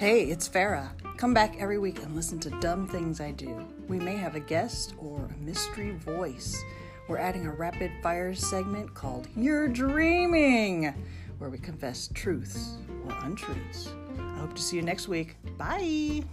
Hey, it's Farah. Come back every week and listen to Dumb Things I Do. We may have a guest or a mystery voice. We're adding a rapid fire segment called You're Dreaming, where we confess truths or untruths. I hope to see you next week. Bye.